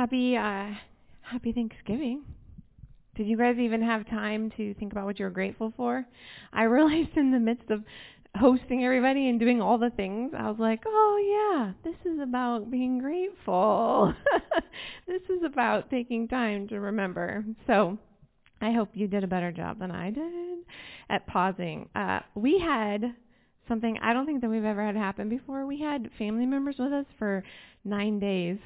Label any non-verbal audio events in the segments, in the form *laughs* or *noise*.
Happy uh happy Thanksgiving. Did you guys even have time to think about what you're grateful for? I *laughs* realized in the midst of hosting everybody and doing all the things, I was like, "Oh yeah, this is about being grateful. *laughs* this is about taking time to remember." So, I hope you did a better job than I did at pausing. Uh, we had something I don't think that we've ever had happen before. We had family members with us for nine days.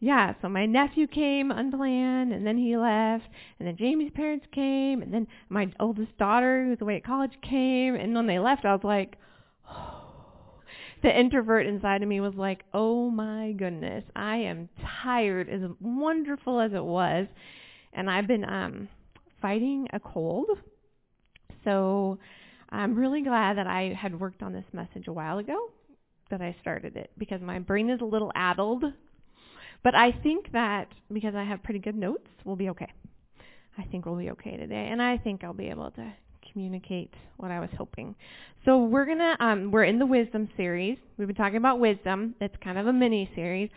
Yeah, so my nephew came unplanned, and then he left, and then Jamie's parents came, and then my oldest daughter, who's away at college, came, and when they left, I was like, oh. *sighs* the introvert inside of me was like, oh my goodness, I am tired, as wonderful as it was, and I've been um fighting a cold, so I'm really glad that I had worked on this message a while ago, that I started it, because my brain is a little addled. But I think that because I have pretty good notes, we'll be okay. I think we'll be okay today, and I think I'll be able to communicate what I was hoping. So we're gonna um, we're in the wisdom series. We've been talking about wisdom. It's kind of a mini series.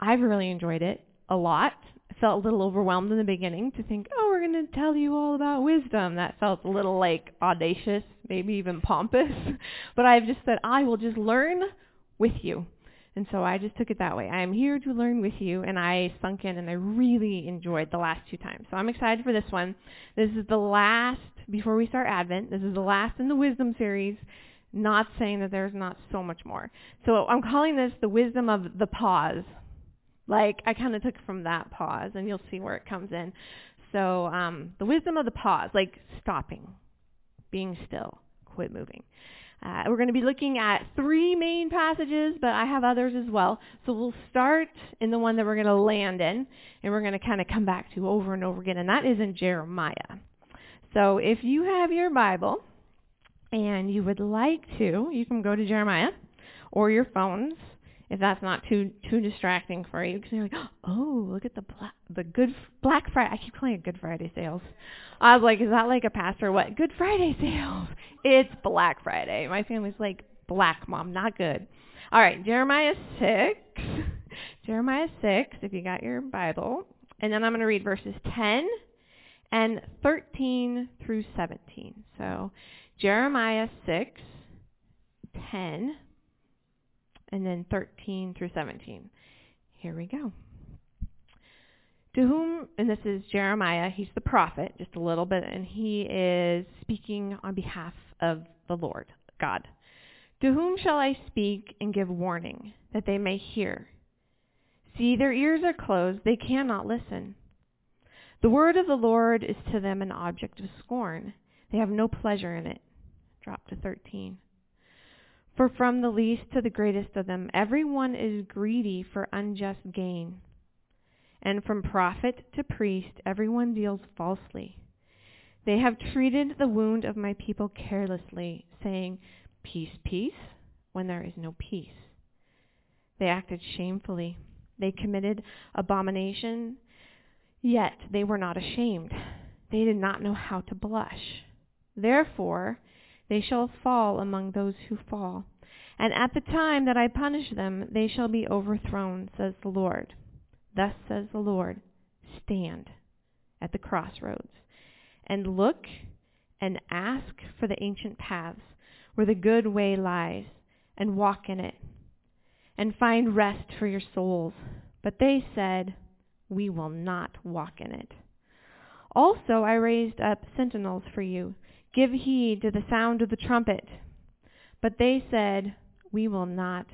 I've really enjoyed it a lot I felt a little overwhelmed in the beginning to think, oh, we're to tell you all about wisdom. That felt a little like audacious, maybe even pompous. *laughs* but I've just said, I will just learn with you. And so I just took it that way. I am here to learn with you, and I sunk in, and I really enjoyed the last two times. So I'm excited for this one. This is the last, before we start Advent, this is the last in the wisdom series, not saying that there's not so much more. So I'm calling this the wisdom of the pause. Like I kind of took from that pause, and you'll see where it comes in. So um, the wisdom of the pause, like stopping, being still, quit moving. Uh, we're going to be looking at three main passages, but I have others as well. So we'll start in the one that we're going to land in, and we're going to kind of come back to over and over again, and that is in Jeremiah. So if you have your Bible and you would like to, you can go to Jeremiah or your phones if that's not too too distracting for you, because you're like, oh, look at the black, the good Black Friday. I keep calling it Good Friday sales. I was like, is that like a pastor? What Good Friday sales? *laughs* It's Black Friday. My family's like black mom, not good. All right, Jeremiah six, *laughs* Jeremiah six. If you got your Bible, and then I'm going to read verses ten and thirteen through seventeen. So Jeremiah six, ten and then 13 through 17. Here we go. To whom, and this is Jeremiah, he's the prophet, just a little bit, and he is speaking on behalf of the Lord, God. To whom shall I speak and give warning, that they may hear? See, their ears are closed, they cannot listen. The word of the Lord is to them an object of scorn. They have no pleasure in it. Drop to 13. For from the least to the greatest of them, everyone is greedy for unjust gain. And from prophet to priest, everyone deals falsely. They have treated the wound of my people carelessly, saying, Peace, peace, when there is no peace. They acted shamefully. They committed abomination, yet they were not ashamed. They did not know how to blush. Therefore, they shall fall among those who fall. And at the time that I punish them, they shall be overthrown, says the Lord. Thus says the Lord, stand at the crossroads and look and ask for the ancient paths where the good way lies and walk in it and find rest for your souls. But they said, we will not walk in it. Also I raised up sentinels for you Give heed to the sound of the trumpet. But they said, We will not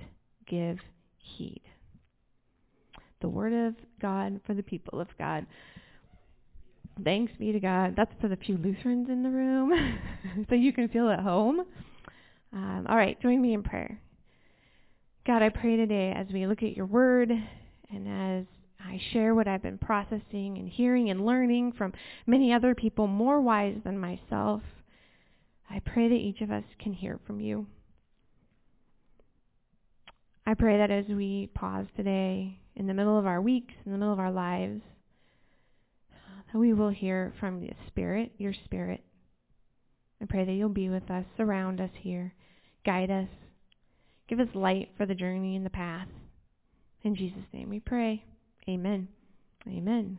give heed. The word of God for the people of God. Thanks be to God. That's for the few Lutherans in the room, *laughs* so you can feel at home. Um, all right, join me in prayer. God, I pray today as we look at your word and as I share what I've been processing and hearing and learning from many other people more wise than myself. I pray that each of us can hear from you. I pray that as we pause today, in the middle of our weeks, in the middle of our lives, that we will hear from the Spirit, your Spirit. I pray that you'll be with us, surround us here, guide us, give us light for the journey and the path. In Jesus' name we pray. Amen. Amen.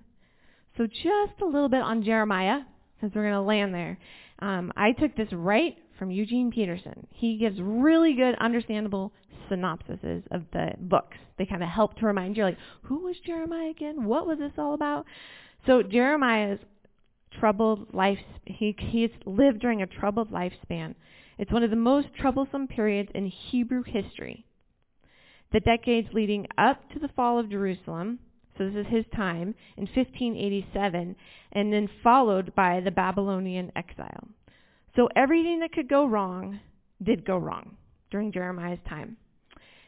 So just a little bit on Jeremiah, since we're going to land there. Um, I took this right from Eugene Peterson. He gives really good, understandable synopsises of the books. They kind of help to remind you, like, who was Jeremiah again? What was this all about? So Jeremiah's troubled life, he, he's lived during a troubled lifespan. It's one of the most troublesome periods in Hebrew history. The decades leading up to the fall of Jerusalem, so this is his time, in 1587, and then followed by the Babylonian exile. So everything that could go wrong did go wrong during Jeremiah's time.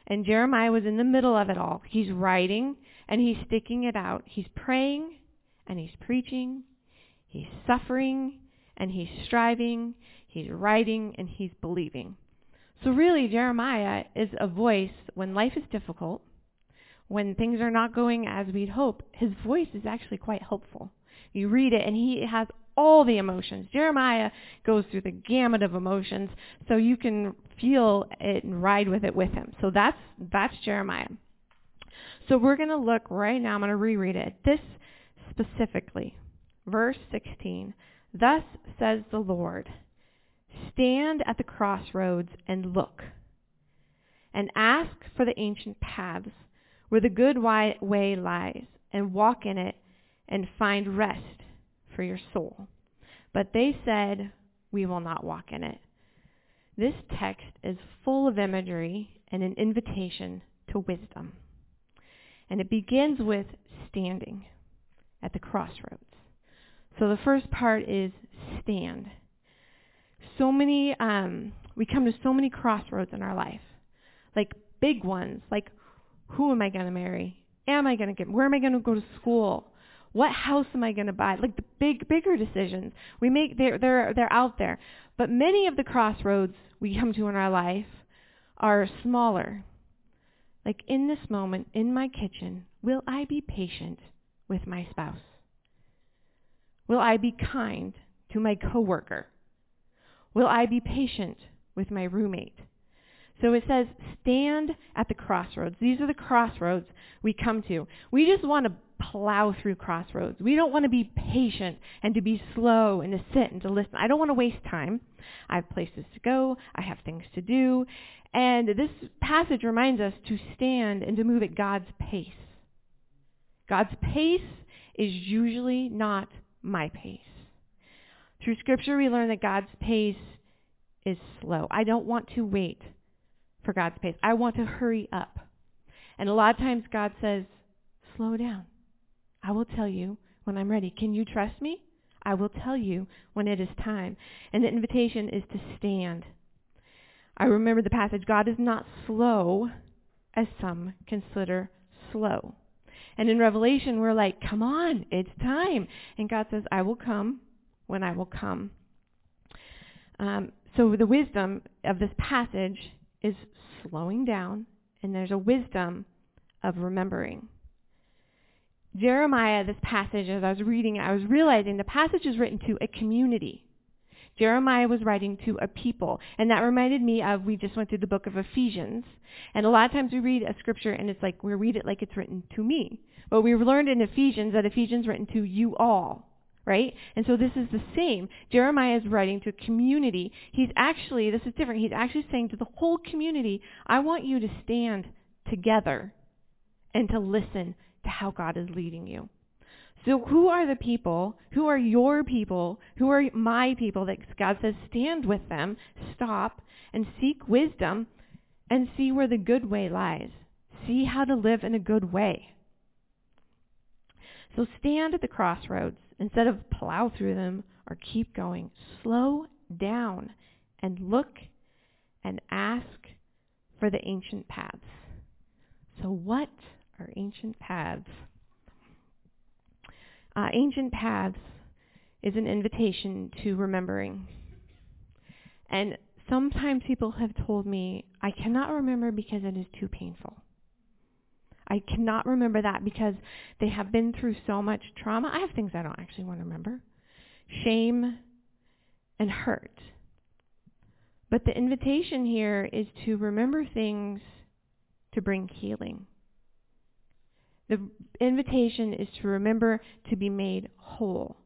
And Jeremiah was in the middle of it all. He's writing and he's sticking it out. He's praying and he's preaching. He's suffering and he's striving. He's writing and he's believing. So really, Jeremiah is a voice when life is difficult, when things are not going as we'd hope. His voice is actually quite hopeful. You read it and he has all the emotions. Jeremiah goes through the gamut of emotions, so you can feel it and ride with it with him. So that's that's Jeremiah. So we're going to look right now. I'm going to reread it. This specifically, verse 16. Thus says the Lord, stand at the crossroads and look, and ask for the ancient paths where the good way lies, and walk in it and find rest for your soul. But they said, We will not walk in it. This text is full of imagery and an invitation to wisdom. And it begins with standing at the crossroads. So the first part is stand. So many, um, we come to so many crossroads in our life, like big ones, like who am I going to marry? Am I going to get, where am I going to go to school? What house am I going to buy? Like the big, bigger decisions we make, they're, they're, they're out there. But many of the crossroads we come to in our life are smaller. Like in this moment, in my kitchen, will I be patient with my spouse? Will I be kind to my coworker? Will I be patient with my roommate? So it says, stand at the crossroads. These are the crossroads we come to. We just want to plow through crossroads. We don't want to be patient and to be slow and to sit and to listen. I don't want to waste time. I have places to go. I have things to do. And this passage reminds us to stand and to move at God's pace. God's pace is usually not my pace. Through Scripture, we learn that God's pace is slow. I don't want to wait for God's pace. I want to hurry up. And a lot of times God says, slow down. I will tell you when I'm ready. Can you trust me? I will tell you when it is time. And the invitation is to stand. I remember the passage, God is not slow as some consider slow. And in Revelation, we're like, come on, it's time. And God says, I will come when I will come. Um, so the wisdom of this passage is slowing down, and there's a wisdom of remembering. Jeremiah, this passage, as I was reading it, I was realizing the passage is written to a community. Jeremiah was writing to a people. And that reminded me of, we just went through the book of Ephesians. And a lot of times we read a scripture and it's like, we read it like it's written to me. But we learned in Ephesians that Ephesians written to you all. Right? And so this is the same. Jeremiah is writing to a community. He's actually, this is different. He's actually saying to the whole community, I want you to stand together and to listen to how God is leading you. So who are the people, who are your people, who are my people that God says stand with them, stop, and seek wisdom and see where the good way lies. See how to live in a good way. So stand at the crossroads instead of plow through them or keep going. Slow down and look and ask for the ancient paths. So what are ancient paths? Uh, ancient paths is an invitation to remembering. And sometimes people have told me, I cannot remember because it is too painful. I cannot remember that because they have been through so much trauma. I have things I don't actually want to remember. Shame and hurt. But the invitation here is to remember things to bring healing. The invitation is to remember to be made whole.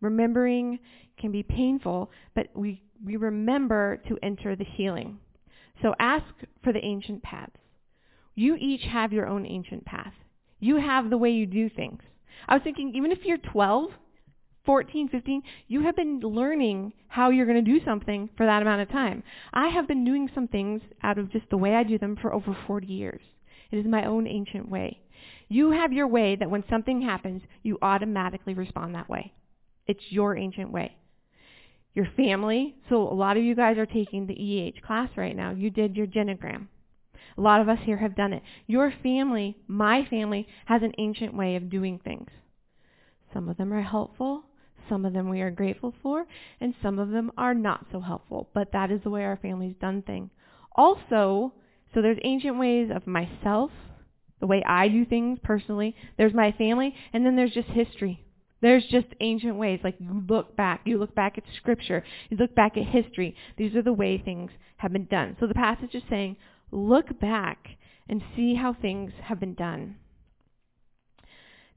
Remembering can be painful, but we, we remember to enter the healing. So ask for the ancient paths. You each have your own ancient path. You have the way you do things. I was thinking, even if you're 12, 14, 15, you have been learning how you're going to do something for that amount of time. I have been doing some things out of just the way I do them for over 40 years. It is my own ancient way. You have your way that when something happens, you automatically respond that way. It's your ancient way. Your family, so a lot of you guys are taking the EH class right now. You did your genogram. A lot of us here have done it. Your family, my family, has an ancient way of doing things. Some of them are helpful, some of them we are grateful for, and some of them are not so helpful. But that is the way our family's done things. Also, so there's ancient ways of myself, the way I do things personally. There's my family, and then there's just history. There's just ancient ways. Like you look back, you look back at scripture, you look back at history. These are the way things have been done. So the passage is saying, look back and see how things have been done.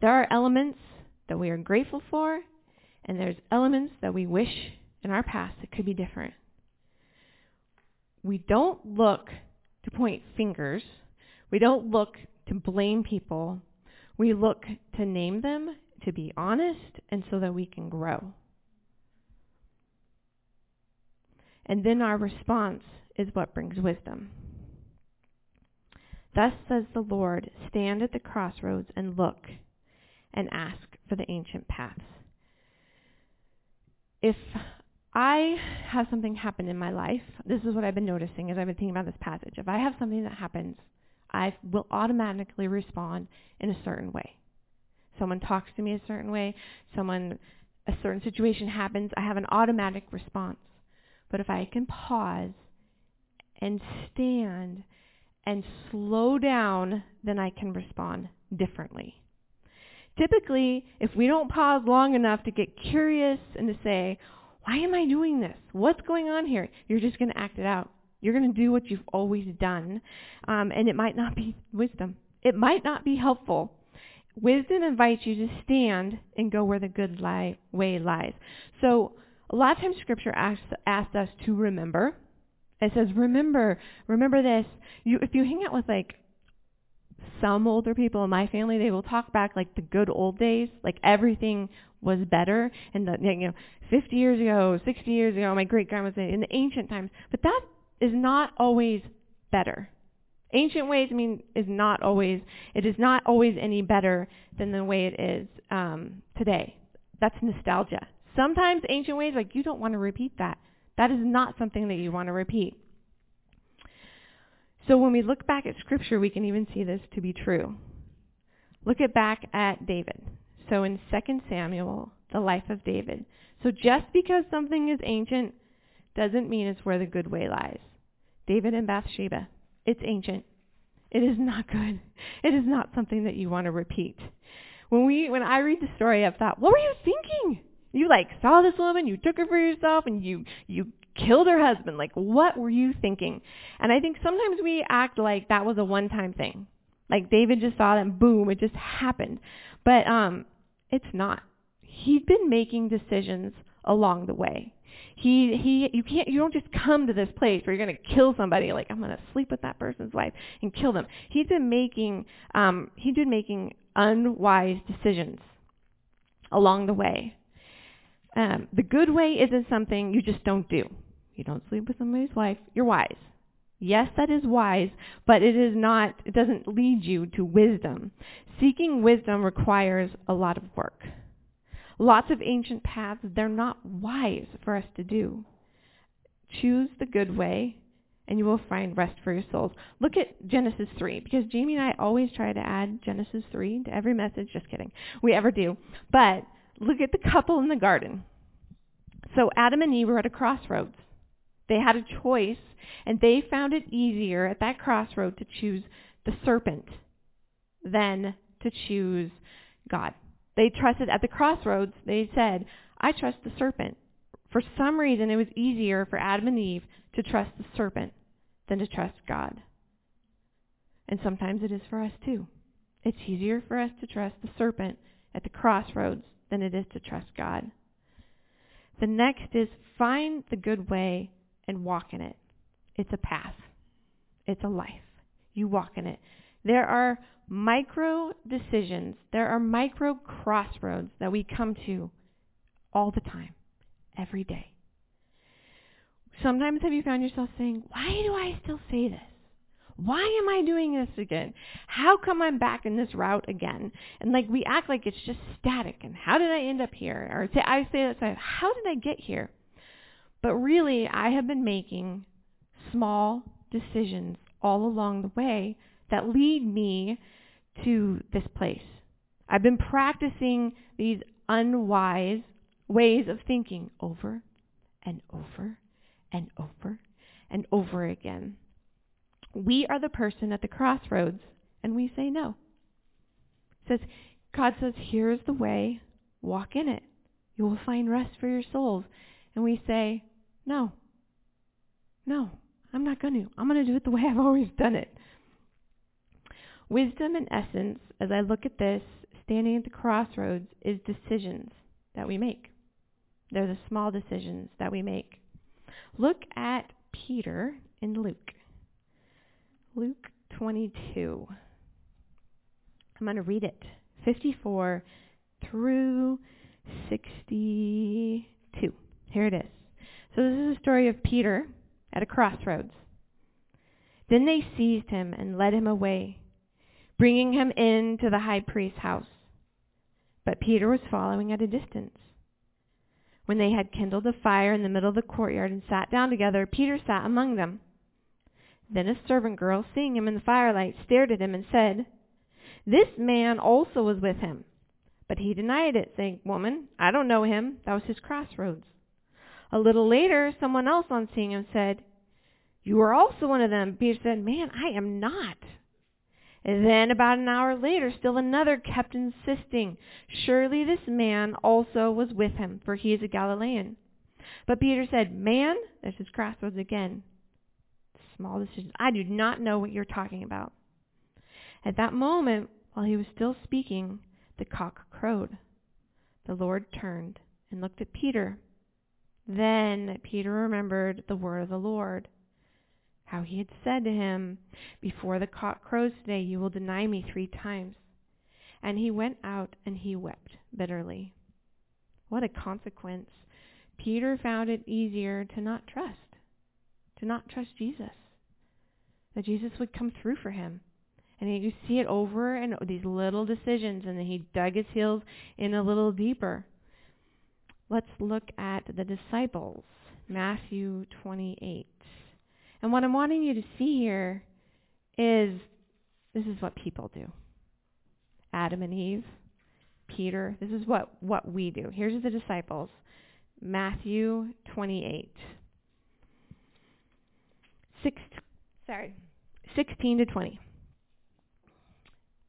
There are elements that we are grateful for, and there's elements that we wish in our past that could be different. We don't look to point fingers. We don't look to blame people. We look to name them, to be honest, and so that we can grow. And then our response is what brings wisdom. Thus says the Lord, stand at the crossroads and look and ask for the ancient paths. If I have something happen in my life, this is what I've been noticing as I've been thinking about this passage. If I have something that happens, I will automatically respond in a certain way. Someone talks to me a certain way, someone a certain situation happens, I have an automatic response. But if I can pause and stand and slow down, then I can respond differently. Typically, if we don't pause long enough to get curious and to say, why am I doing this? What's going on here? You're just going to act it out. You're going to do what you've always done. Um, and it might not be wisdom. It might not be helpful. Wisdom invites you to stand and go where the good lie, way lies. So a lot of times Scripture asks, asks us to remember. It says, remember, remember this. You, if you hang out with like some older people in my family, they will talk back like the good old days, like everything was better and the you know 50 years ago, 60 years ago, my great grandma said in the ancient times. But that is not always better. Ancient ways, I mean, is not always. It is not always any better than the way it is um, today. That's nostalgia. Sometimes ancient ways, like you don't want to repeat that. That is not something that you want to repeat. So when we look back at Scripture, we can even see this to be true. Look at back at David. So in 2 Samuel, the life of David. So just because something is ancient doesn't mean it's where the good way lies. David and Bathsheba, it's ancient. It is not good. It is not something that you want to repeat. When we when I read the story, I've thought, what were you thinking? You like saw this woman, you took her for yourself, and you you killed her husband. Like, what were you thinking? And I think sometimes we act like that was a one-time thing. Like David just saw that, boom, it just happened. But um, it's not. He'd been making decisions along the way. He he you can't you don't just come to this place where you're going to kill somebody like I'm going to sleep with that person's wife and kill them. He'd been making um he'd been making unwise decisions along the way. Um, the good way isn't something you just don't do. You don't sleep with somebody's wife. You're wise. Yes, that is wise, but it is not, it doesn't lead you to wisdom. Seeking wisdom requires a lot of work. Lots of ancient paths, they're not wise for us to do. Choose the good way, and you will find rest for your souls. Look at Genesis 3, because Jamie and I always try to add Genesis 3 to every message. Just kidding. We ever do. But look at the couple in the garden. So Adam and Eve were at a crossroads. They had a choice, and they found it easier at that crossroad to choose the serpent than to choose God. They trusted at the crossroads, they said, I trust the serpent. For some reason, it was easier for Adam and Eve to trust the serpent than to trust God. And sometimes it is for us too. It's easier for us to trust the serpent at the crossroads than it is to trust God. The next is find the good way and walk in it. It's a path. It's a life. You walk in it. There are micro decisions, there are micro crossroads that we come to all the time, every day. Sometimes have you found yourself saying, Why do I still say this? Why am I doing this again? How come I'm back in this route again? And like we act like it's just static. And how did I end up here? Or say, I say that, how did I get here? But really, I have been making small decisions all along the way that lead me to this place. I've been practicing these unwise ways of thinking over and over and over and over again. We are the person at the crossroads, and we say no. It says, God says, here's the way, walk in it. You will find rest for your souls. And we say, no, no, I'm not going to. I'm going to do it the way I've always done it. Wisdom, in essence, as I look at this, standing at the crossroads, is decisions that we make. They're the small decisions that we make. Look at Peter in Luke. Luke 22. I'm going to read it 54 through 62. Here it is. So, this is a story of Peter at a crossroads. Then they seized him and led him away, bringing him into the high priest's house. But Peter was following at a distance. When they had kindled a fire in the middle of the courtyard and sat down together, Peter sat among them. Then a servant girl, seeing him in the firelight, stared at him and said, This man also was with him. But he denied it, saying, Woman, I don't know him. That was his crossroads. A little later, someone else on seeing him said, You are also one of them. Peter said, Man, I am not. And then about an hour later, still another kept insisting, Surely this man also was with him, for he is a Galilean. But Peter said, Man, there's his crossroads again small decisions. I do not know what you're talking about. At that moment, while he was still speaking, the cock crowed. The Lord turned and looked at Peter. Then Peter remembered the word of the Lord, how he had said to him, Before the cock crows today, you will deny me three times. And he went out and he wept bitterly. What a consequence. Peter found it easier to not trust, to not trust Jesus that Jesus would come through for him. And you see it over and these little decisions, and then he dug his heels in a little deeper. Let's look at the disciples, Matthew 28. And what I'm wanting you to see here is this is what people do. Adam and Eve, Peter, this is what, what we do. Here's the disciples. Matthew 28. Six, sorry, 16 to 20.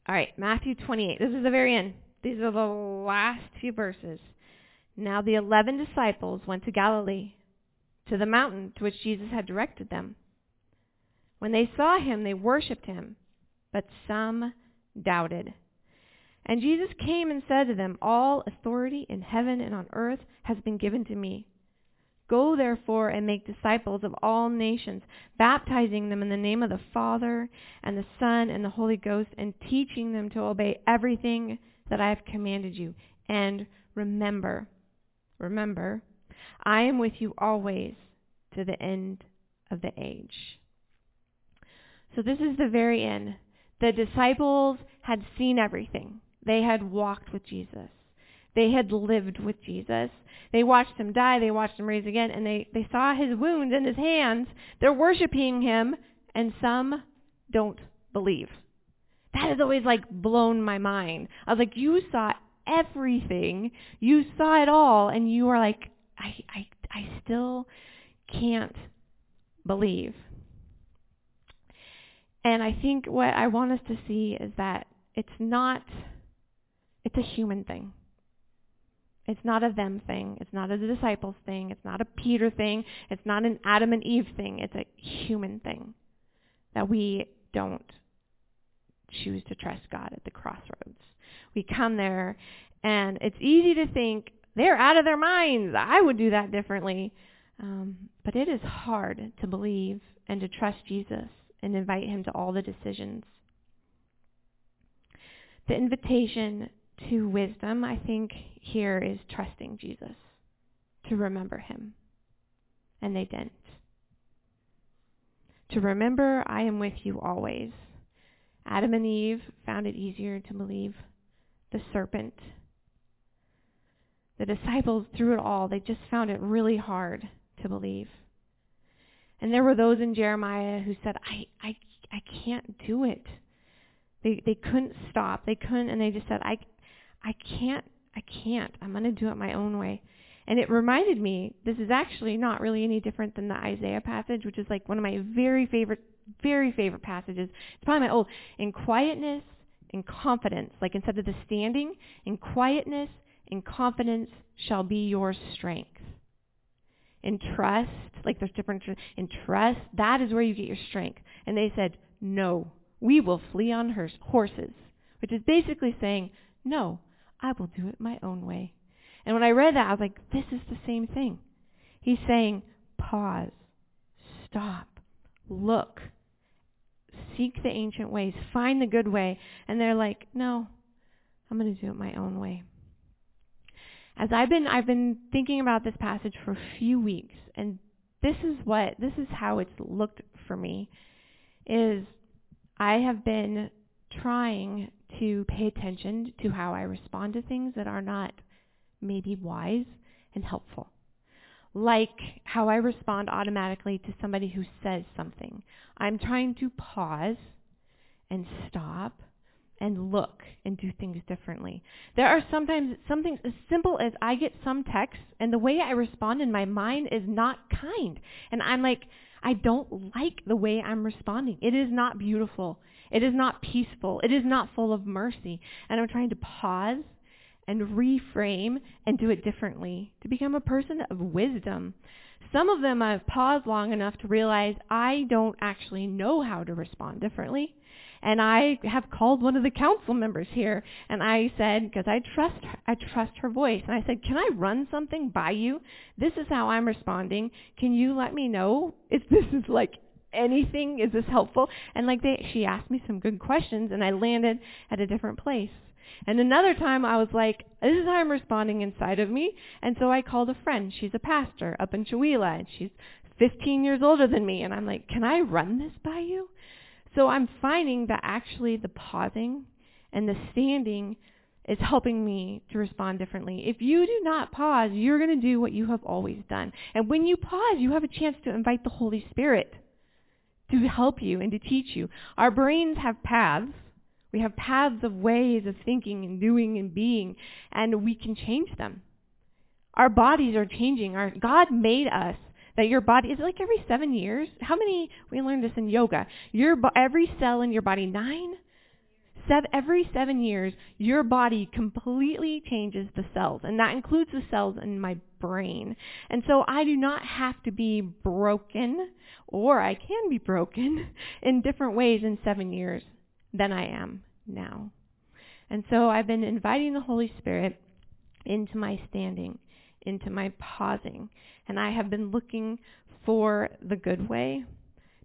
All right, Matthew 28. This is the very end. These are the last few verses. Now the eleven disciples went to Galilee, to the mountain to which Jesus had directed them. When they saw him, they worshipped him, but some doubted. And Jesus came and said to them, All authority in heaven and on earth has been given to me. Go therefore and make disciples of all nations, baptizing them in the name of the Father and the Son and the Holy Ghost, and teaching them to obey everything that I have commanded you. And remember, remember, I am with you always to the end of the age. So this is the very end. The disciples had seen everything. They had walked with Jesus. They had lived with Jesus. They watched him die. They watched him raise again. And they, they saw his wounds in his hands. They're worshiping him. And some don't believe. That has always like blown my mind. I was like, you saw everything. You saw it all. And you are like, I, I, I still can't believe. And I think what I want us to see is that it's not, it's a human thing. It's not a them thing. It's not a disciples thing. It's not a Peter thing. It's not an Adam and Eve thing. It's a human thing that we don't choose to trust God at the crossroads. We come there, and it's easy to think, they're out of their minds. I would do that differently. Um, but it is hard to believe and to trust Jesus and invite him to all the decisions. The invitation to wisdom, I think, here is trusting Jesus, to remember him. And they didn't. To remember, I am with you always. Adam and Eve found it easier to believe. The serpent the disciples, through it all, they just found it really hard to believe. And there were those in Jeremiah who said, I, I, I can't do it. They, they couldn't stop. They couldn't, and they just said, I, I can't, I can't. I'm going to do it my own way. And it reminded me, this is actually not really any different than the Isaiah passage, which is like one of my very favorite, very favorite passages. It's probably my old. In quietness and confidence, like instead of the standing, in quietness and confidence shall be your strength. In trust, like there's different, in trust, that is where you get your strength. And they said, no, we will flee on horses, which is basically saying, no, I will do it my own way. And when I read that, I was like, this is the same thing. He's saying, pause, stop, look, seek the ancient ways, find the good way. And they're like, no, I'm going to do it my own way as I've been I've been thinking about this passage for a few weeks and this is what this is how it's looked for me is I have been trying to pay attention to how I respond to things that are not maybe wise and helpful. Like how I respond automatically to somebody who says something. I'm trying to pause and stop and look and do things differently. There are sometimes something as simple as I get some texts and the way I respond in my mind is not kind. And I'm like, I don't like the way I'm responding. It is not beautiful. It is not peaceful. It is not full of mercy. And I'm trying to pause and reframe and do it differently to become a person of wisdom. Some of them I've paused long enough to realize I don't actually know how to respond differently. And I have called one of the council members here, and I said, because I trust, her, I trust her voice, and I said, can I run something by you? This is how I'm responding. Can you let me know if *laughs* this is like anything? Is this helpful? And like they, she asked me some good questions, and I landed at a different place. And another time I was like, this is how I'm responding inside of me. And so I called a friend. She's a pastor up in Chewelah, and she's 15 years older than me. And I'm like, can I run this by you? So I'm finding that actually the pausing and the standing is helping me to respond differently. If you do not pause, you're going to do what you have always done. And when you pause, you have a chance to invite the Holy Spirit to help you and to teach you. Our brains have paths. We have paths of ways of thinking and doing and being, and we can change them. Our bodies are changing. Our, God made us that your body is like every seven years. How many? We learned this in yoga. Your every cell in your body nine. Seven, every seven years, your body completely changes the cells, and that includes the cells in my brain. And so I do not have to be broken, or I can be broken *laughs* in different ways in seven years than I am now. And so I've been inviting the Holy Spirit into my standing into my pausing. And I have been looking for the good way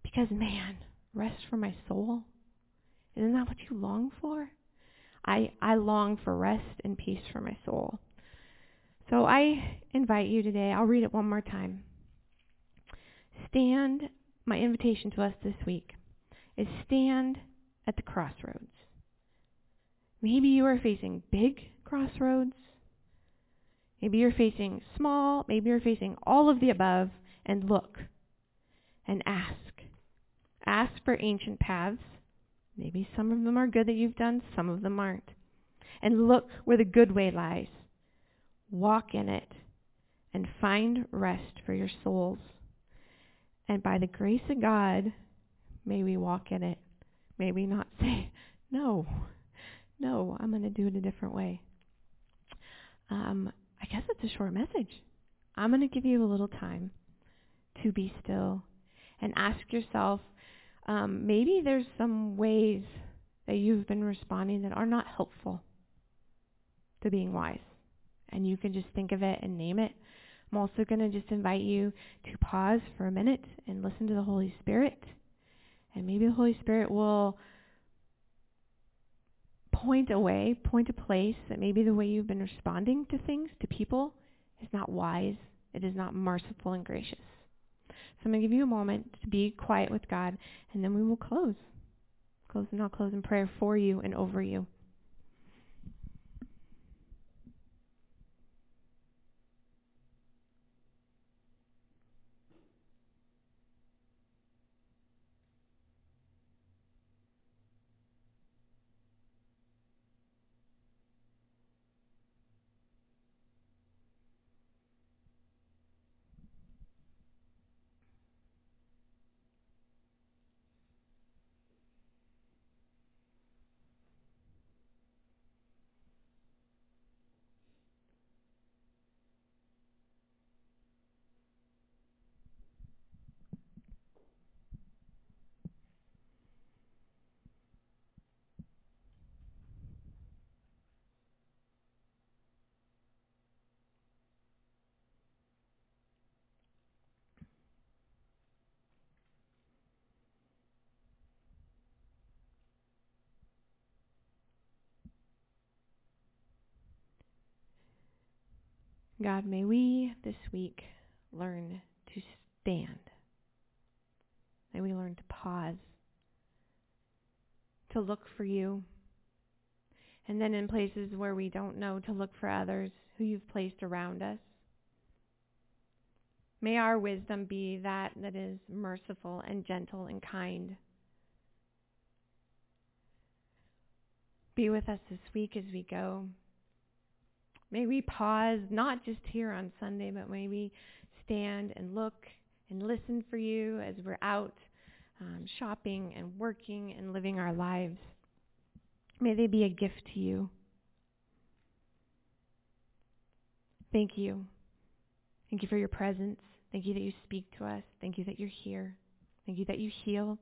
because, man, rest for my soul. Isn't that what you long for? I, I long for rest and peace for my soul. So I invite you today, I'll read it one more time. Stand, my invitation to us this week is stand at the crossroads. Maybe you are facing big crossroads. Maybe you're facing small, maybe you're facing all of the above, and look and ask. Ask for ancient paths. Maybe some of them are good that you've done, some of them aren't. And look where the good way lies. Walk in it and find rest for your souls. And by the grace of God, may we walk in it. May we not *laughs* say, no, no, I'm going to do it a different way. Um, I guess it's a short message. I'm going to give you a little time to be still and ask yourself um, maybe there's some ways that you've been responding that are not helpful to being wise. And you can just think of it and name it. I'm also going to just invite you to pause for a minute and listen to the Holy Spirit. And maybe the Holy Spirit will point a way, point a place that maybe the way you've been responding to things, to people, is not wise. It is not merciful and gracious. So I'm going to give you a moment to be quiet with God, and then we will close. Close and I'll close in prayer for you and over you. God, may we this week learn to stand. May we learn to pause, to look for you, and then in places where we don't know, to look for others who you've placed around us. May our wisdom be that that is merciful and gentle and kind. Be with us this week as we go. May we pause, not just here on Sunday, but may we stand and look and listen for you as we're out um, shopping and working and living our lives. May they be a gift to you. Thank you. Thank you for your presence. Thank you that you speak to us. Thank you that you're here. Thank you that you heal.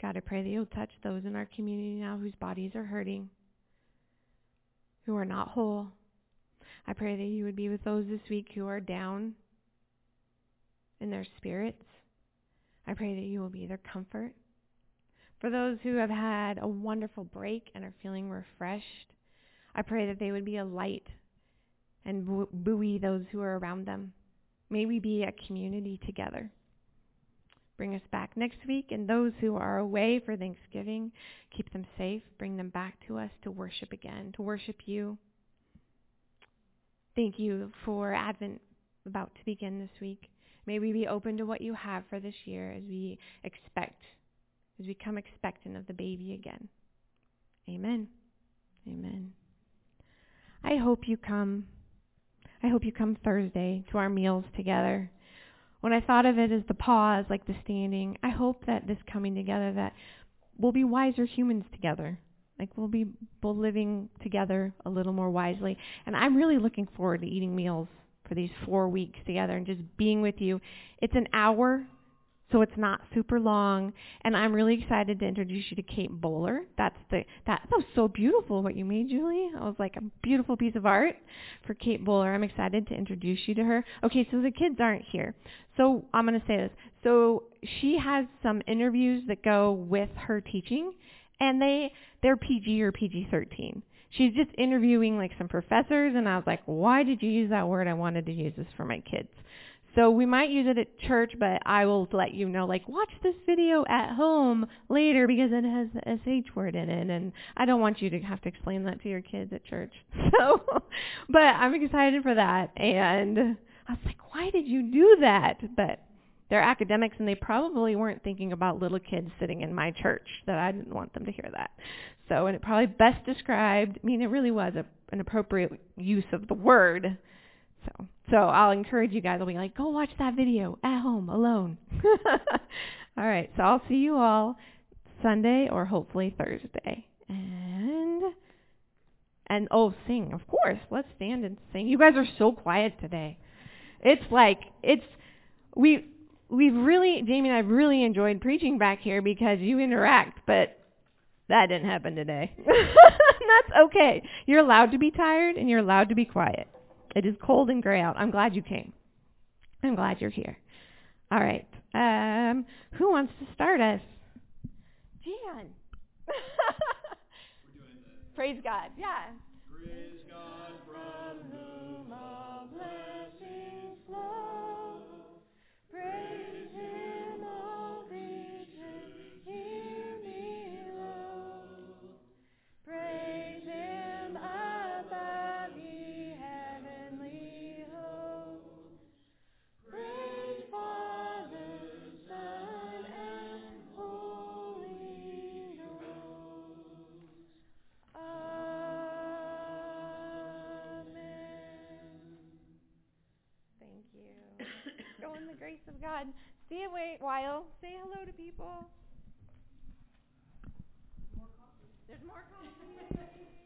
God, I pray that you'll touch those in our community now whose bodies are hurting, who are not whole, I pray that you would be with those this week who are down in their spirits. I pray that you will be their comfort. For those who have had a wonderful break and are feeling refreshed, I pray that they would be a light and buoy those who are around them. May we be a community together. Bring us back next week, and those who are away for Thanksgiving, keep them safe. Bring them back to us to worship again, to worship you. Thank you for Advent about to begin this week. May we be open to what you have for this year as we expect, as we come expectant of the baby again. Amen. Amen. I hope you come. I hope you come Thursday to our meals together. When I thought of it as the pause, like the standing, I hope that this coming together that we'll be wiser humans together. Like we'll be living together a little more wisely. And I'm really looking forward to eating meals for these four weeks together and just being with you. It's an hour, so it's not super long. And I'm really excited to introduce you to Kate Bowler. That's the that, that was so beautiful what you made, Julie. It was like a beautiful piece of art for Kate Bowler. I'm excited to introduce you to her. Okay, so the kids aren't here. So I'm to say this. So she has some interviews that go with her teaching and they they're PG or PG-13. She's just interviewing like some professors, and I was like, why did you use that word? I wanted to use this for my kids. So we might use it at church, but I will let you know, like, watch this video at home later because it has the SH word in it, and I don't want you to have to explain that to your kids at church. *laughs* So, but I'm excited for that, and I was like, why did you do that? But they're academics and they probably weren't thinking about little kids sitting in my church that I didn't want them to hear that. So, and it probably best described, I mean, it really was a, an appropriate use of the word. So, so I'll encourage you guys. I'll be like, go watch that video at home alone. *laughs* all right. So I'll see you all Sunday or hopefully Thursday. And and oh, sing, of course. Let's stand and sing. You guys are so quiet today. It's like it's we we've really, Jamie and I've really enjoyed preaching back here because you interact, but That didn't happen today. *laughs* That's okay. You're allowed to be tired and you're allowed to be quiet. It is cold and gray out. I'm glad you came. I'm glad you're here. All right. Um, who wants to start us? Jan. *laughs* Praise God. Yeah. Praise God Praise grace of God. Stay away a while. Say hello to people. There's more coffee.